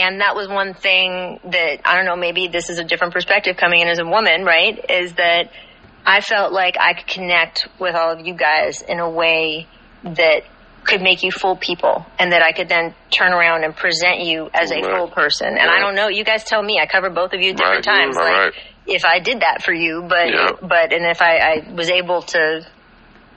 And that was one thing that, I don't know, maybe this is a different perspective coming in as a woman, right? Is that I felt like I could connect with all of you guys in a way that could make you full people and that I could then turn around and present you as a Right. full person. And I don't know, you guys tell me. I cover both of you different Right, times. like right. if I did that for you, but Yeah. but and if I, I was able to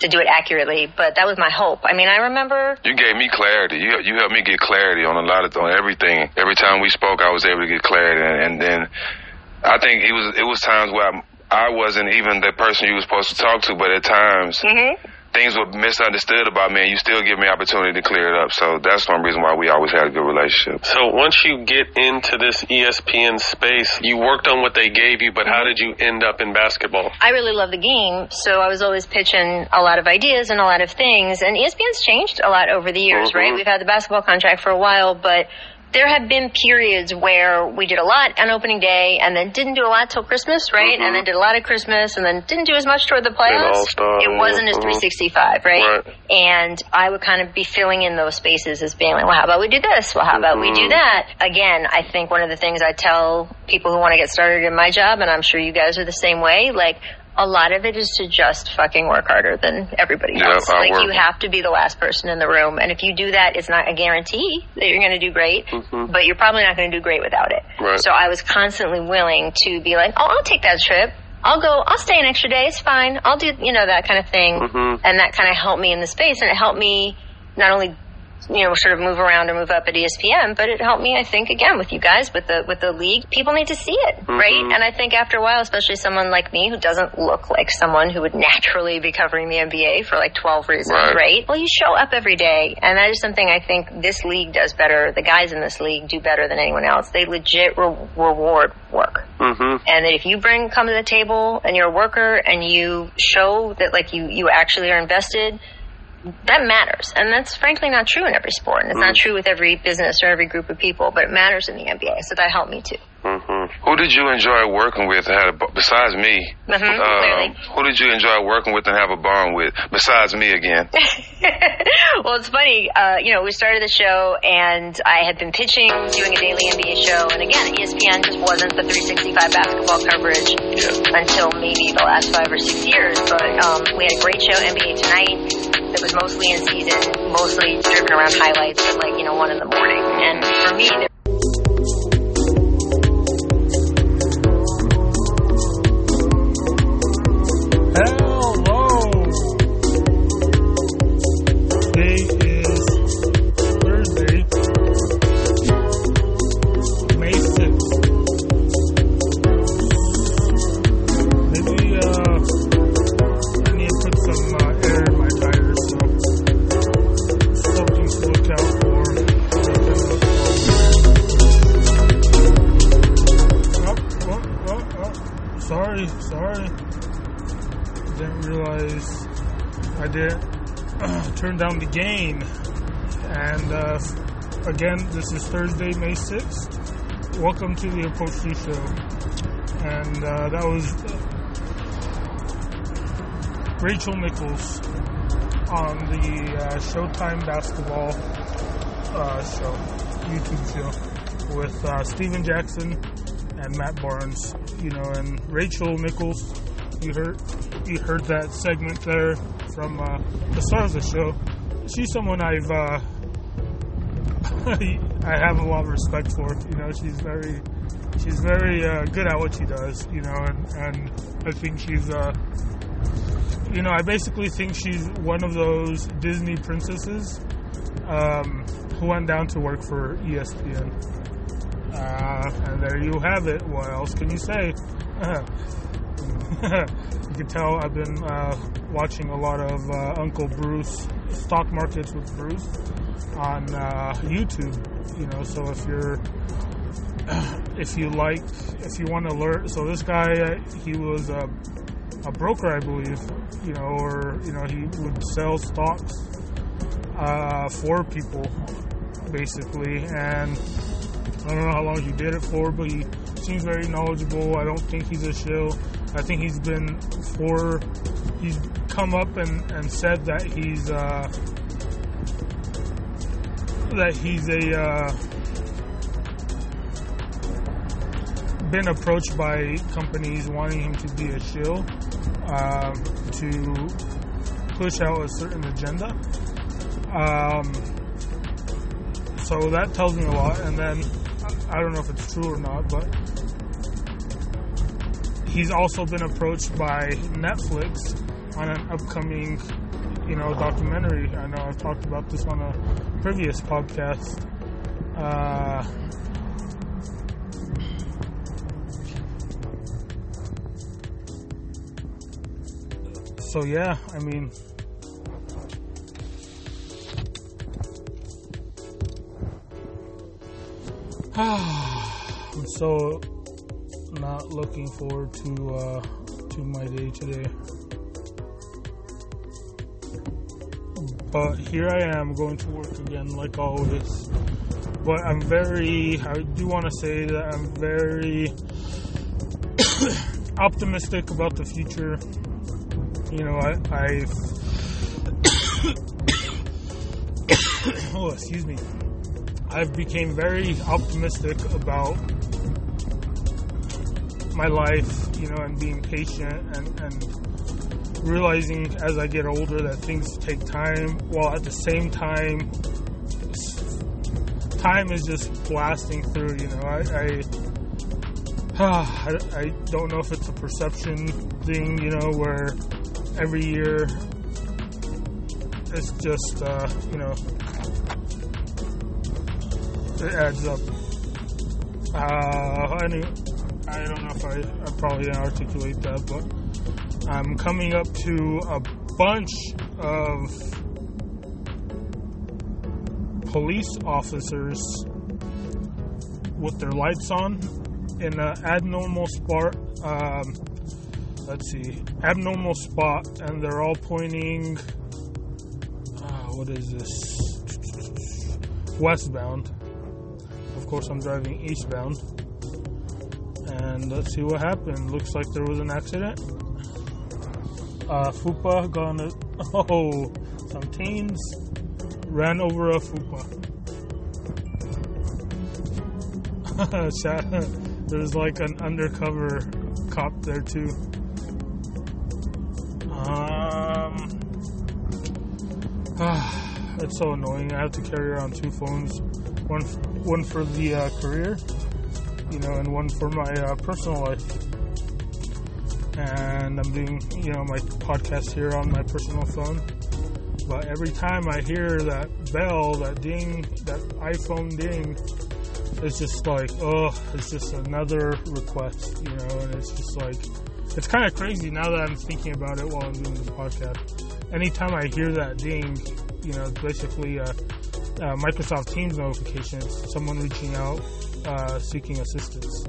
to do it accurately, but that was my hope. I mean, I remember You gave me clarity. You you helped me get clarity on a lot of on everything. Every time we spoke, I was able to get clarity, and, and then I think it was it was times where I'm, I wasn't even the person you were supposed to talk to, but at times Mhm. Things were misunderstood about me, and you still give me opportunity to clear it up. So that's one reason why we always had a good relationship. So once you get into this ESPN space, you worked on what they gave you, but how did you end up in basketball? I really love the game, so I was always pitching a lot of ideas and a lot of things. And ESPN's changed a lot over the years, Mhm. right? We've had the basketball contract for a while, but there have been periods where we did a lot on opening day and then didn't do a lot till Christmas, right? Mhm. And then did a lot of Christmas and then didn't do as much toward the playoffs. It wasn't as mhm. 365, right? Right. And I would kind of be filling in those spaces as being like, well, how about we do this? Well, how about we do Mhm. that? Again, I think one of the things I tell people who want to get started in my job, and I'm sure you guys are the same way, like, a lot of it is to just fucking work harder than everybody Yeah, else. I like work- you have to be the last person in the room, and if you do that, it's not a guarantee that you're going to do great, Mhm. but you're probably not going to do great without it. Right. So I was constantly willing to be like, oh, I'll take that trip. I'll go. I'll stay an extra day. It's fine. I'll do you know that kind of thing, Mhm. and that kind of helped me in the space, and it helped me not only you know sort of move around or move up at ESPN, but it helped me I think again with you guys with the with the league. People need to see it, right? Mhm. And I think after a while, especially someone like me who doesn't look like someone who would naturally be covering the NBA for like 12 reasons, Right. right? Well, you show up every day, and that is something I think this league does better. The guys in this league do better than anyone else. They legit re- reward work. Mm-hmm. And that if you bring come to the table and you're a worker and you show that like you you actually are invested, that matters. And that's frankly not true in every sport. And it's not true with every business or every group of people, but it matters in the NBA. So that helped me too. Mm-hmm. Who did you enjoy working with? Had a, besides me, Mhm, clearly. um, who did you enjoy working with and have a bond with? Besides me again. well, it's funny. Uh, you know, we started the show, and I had been pitching, doing a daily NBA show, and again, ESPN just wasn't the 365 basketball coverage until maybe the last five or six years. But um, we had a great show, NBA Tonight, that was mostly in season, mostly driven around highlights at like you know one in the morning. And for me, there Sorry, sorry didn't realize I did turn down the gain. And uh, again, this is Thursday, May 6th. Welcome to the Approach 2 show. And uh, that was Rachel Nichols on the uh, Showtime Basketball uh, show, YouTube show, with uh, Stephen Jackson and Matt Barnes. You know, and Rachel Nichols you heard you heard that segment there from uh, the start of the show. She's someone I've uh, I have a lot of respect for. You know, she's very she's very uh, good at what she does. You know, and, and I think she's uh, you know I basically think she's one of those Disney princesses um, who went down to work for ESPN. Uh, and there you have it. What else can you say? you can tell I've been uh, watching a lot of uh, Uncle Bruce stock markets with Bruce on uh, YouTube. You know, so if you're if you like if you want to learn, so this guy uh, he was a, a broker, I believe. You know, or you know he would sell stocks uh, for people basically, and I don't know how long he did it for, but he seems very knowledgeable. I don't think he's a shill. I think he's been for he's come up and, and said that he's uh, that he's a uh, been approached by companies wanting him to be a shill uh, to push out a certain agenda. Um, so that tells me a lot. And then I don't know if it's true or not, but he's also been approached by Netflix on an upcoming, you know, documentary. I know I've talked about this on a previous podcast. Uh, so yeah, I mean, I'm so not looking forward to uh, to my day today. But here I am going to work again, like always. But I'm very, I do want to say that I'm very optimistic about the future. You know, I, I've, oh, excuse me. I've became very optimistic about my life, you know, and being patient and, and realizing as I get older that things take time, while at the same time, time is just blasting through. You know, I, I, I, don't know if it's a perception thing, you know, where every year it's just, uh, you know, it adds up. Uh, anyway, I don't know if I, I probably didn't articulate that, but I'm coming up to a bunch of police officers with their lights on in an abnormal spot. Um, let's see, abnormal spot, and they're all pointing. Uh, what is this? Westbound course, I'm driving eastbound. And let's see what happened. Looks like there was an accident. Uh, Fupa gone. Oh, some teens ran over a Fupa. There's like an undercover cop there too. Um, it's so annoying. I have to carry around two phones one one for the uh, career, you know, and one for my uh, personal life. And I'm doing, you know, my podcast here on my personal phone. But every time I hear that bell, that ding, that iPhone ding, it's just like, oh, it's just another request, you know, and it's just like, it's kind of crazy now that I'm thinking about it while I'm doing this podcast. Anytime I hear that ding, you know, it's basically a uh, Microsoft Teams notifications, someone reaching out uh, seeking assistance.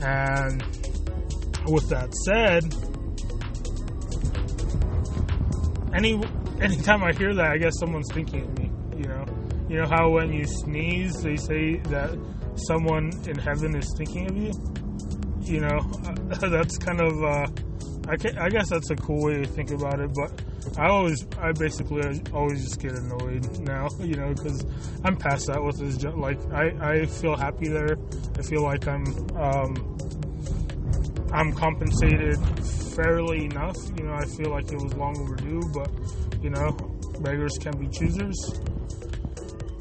And with that said, any anytime I hear that, I guess someone's thinking of me. You know, you know how when you sneeze, they say that someone in heaven is thinking of you. You know, that's kind of. Uh, I, I guess that's a cool way to think about it, but I always, I basically always just get annoyed now, you know, because I'm past that with this. Like, I, I feel happy there. I feel like I'm, um, I'm compensated fairly enough. You know, I feel like it was long overdue, but you know, beggars can be choosers.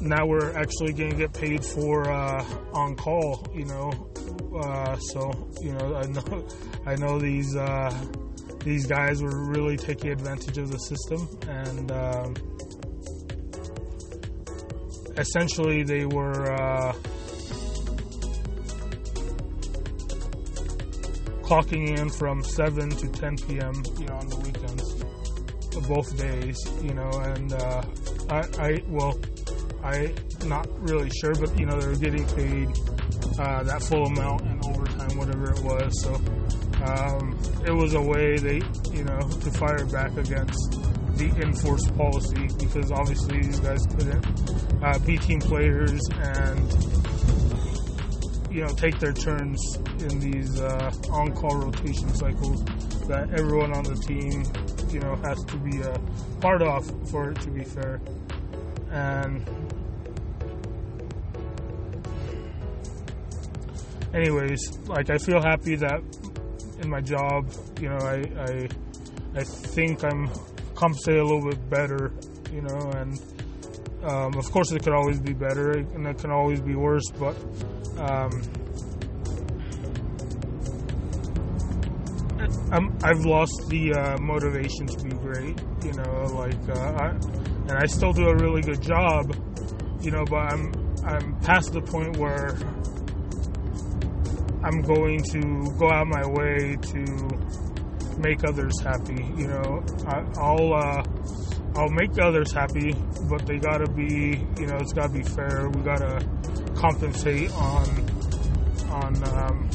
Now we're actually going to get paid for uh, on call. You know, uh, so you know, I know, I know these. Uh, these guys were really taking advantage of the system and um, essentially they were uh, clocking in from 7 to 10 p.m you know on the weekends both days you know and uh, I, I well I not really sure but you know they were getting paid uh, that full amount and overtime whatever it was. So um, it was a way they, you know, to fire back against the enforced policy because obviously these guys couldn't uh, be team players and you know take their turns in these uh, on-call rotation cycles that everyone on the team you know has to be a part of for it to be fair. And anyways, like I feel happy that in my job, you know, I I, I think I'm compensated a little bit better, you know, and um, of course it could always be better and it can always be worse, but um, i have lost the uh, motivation to be great, you know, like, uh, I, and I still do a really good job, you know, but I'm I'm past the point where I'm going to go out my way to make others happy. You know, I, will uh, I'll make others happy, but they gotta be, you know, it's gotta be fair. We gotta compensate on on um,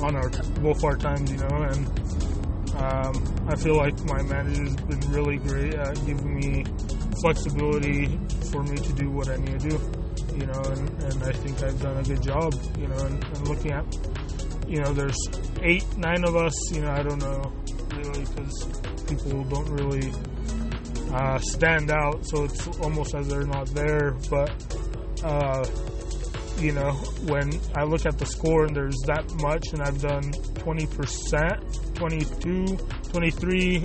on our both our times, you know, and um, I feel like my manager's been really great at giving me flexibility for me to do what I need to do you know, and, and I think I've done a good job, you know, and, and looking at, you know, there's eight, nine of us, you know, I don't know really because people don't really uh, stand out, so it's almost as they're not there, but, uh, you know, when I look at the score and there's that much and I've done 20%, 22, 23,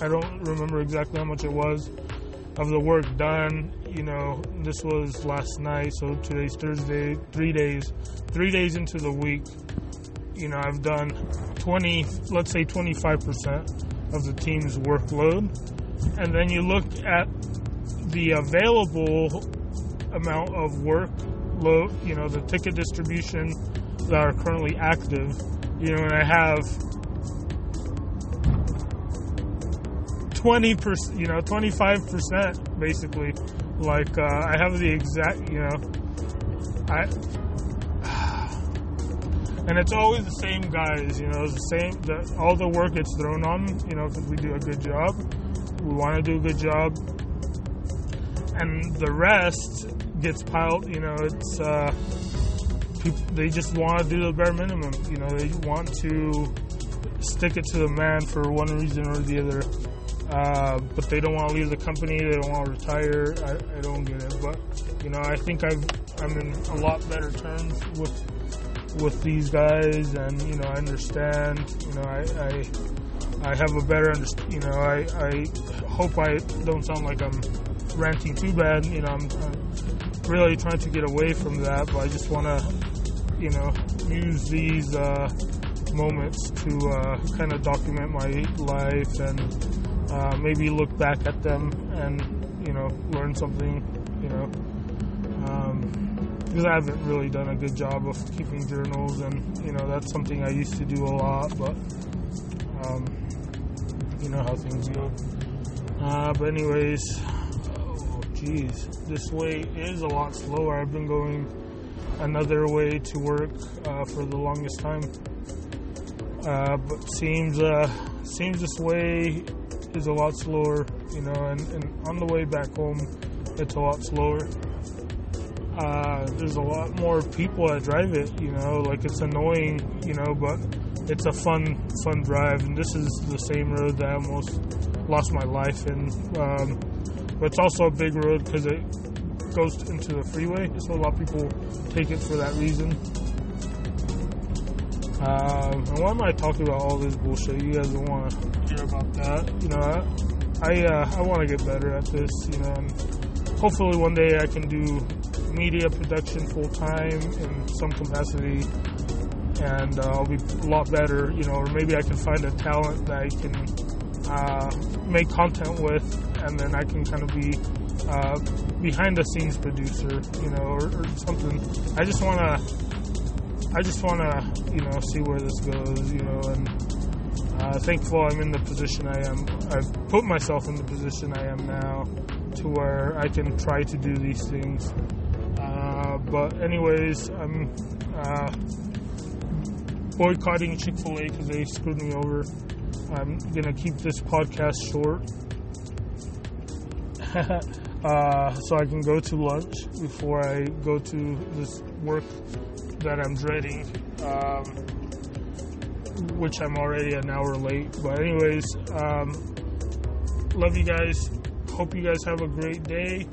I don't remember exactly how much it was of the work done. You know, this was last night, so today's Thursday, three days, three days into the week. You know, I've done 20, let's say 25% of the team's workload. And then you look at the available amount of work load, you know, the ticket distribution that are currently active, you know, and I have 20 percent, you know, 25 percent basically. Like uh, I have the exact, you know, I, and it's always the same guys, you know, it's the same. The, all the work gets thrown on, you know, because we do a good job. We want to do a good job, and the rest gets piled. You know, it's uh, people, they just want to do the bare minimum. You know, they want to stick it to the man for one reason or the other. Uh, but they don't want to leave the company. They don't want to retire. I, I don't get it, but you know, I think I've I'm in a lot better terms with with these guys, and you know, I understand. You know, I I, I have a better understand. You know, I I hope I don't sound like I'm ranting too bad. You know, I'm, I'm really trying to get away from that, but I just want to, you know, use these. Uh, moments to uh, kind of document my life and uh, maybe look back at them and you know learn something you know. Um, because I haven't really done a good job of keeping journals and you know that's something I used to do a lot but um, you know how things go. Uh, but anyways oh geez this way is a lot slower. I've been going another way to work uh, for the longest time. Uh, but seems uh, seems this way is a lot slower, you know, and, and on the way back home, it's a lot slower. Uh, there's a lot more people that drive it, you know, like it's annoying, you know, but it's a fun, fun drive. And this is the same road that I almost lost my life in. Um, but it's also a big road because it goes into the freeway, so a lot of people take it for that reason. Um, and why am I talking about all this bullshit? You guys don't want to about that. You know, I I, uh, I want to get better at this. You know, and hopefully one day I can do media production full time in some capacity, and uh, I'll be a lot better. You know, or maybe I can find a talent that I can uh, make content with, and then I can kind of be uh, behind the scenes producer. You know, or, or something. I just want to I just want to, you know, see where this goes, you know, and uh, thankful I'm in the position I am. I've put myself in the position I am now to where I can try to do these things. Uh, but, anyways, I'm uh, boycotting Chick fil A because they screwed me over. I'm going to keep this podcast short. uh, so I can go to lunch before I go to this work that I'm dreading, um, which I'm already an hour late. But, anyways, um, love you guys. Hope you guys have a great day.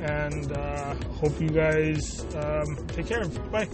And uh, hope you guys um, take care. Bye.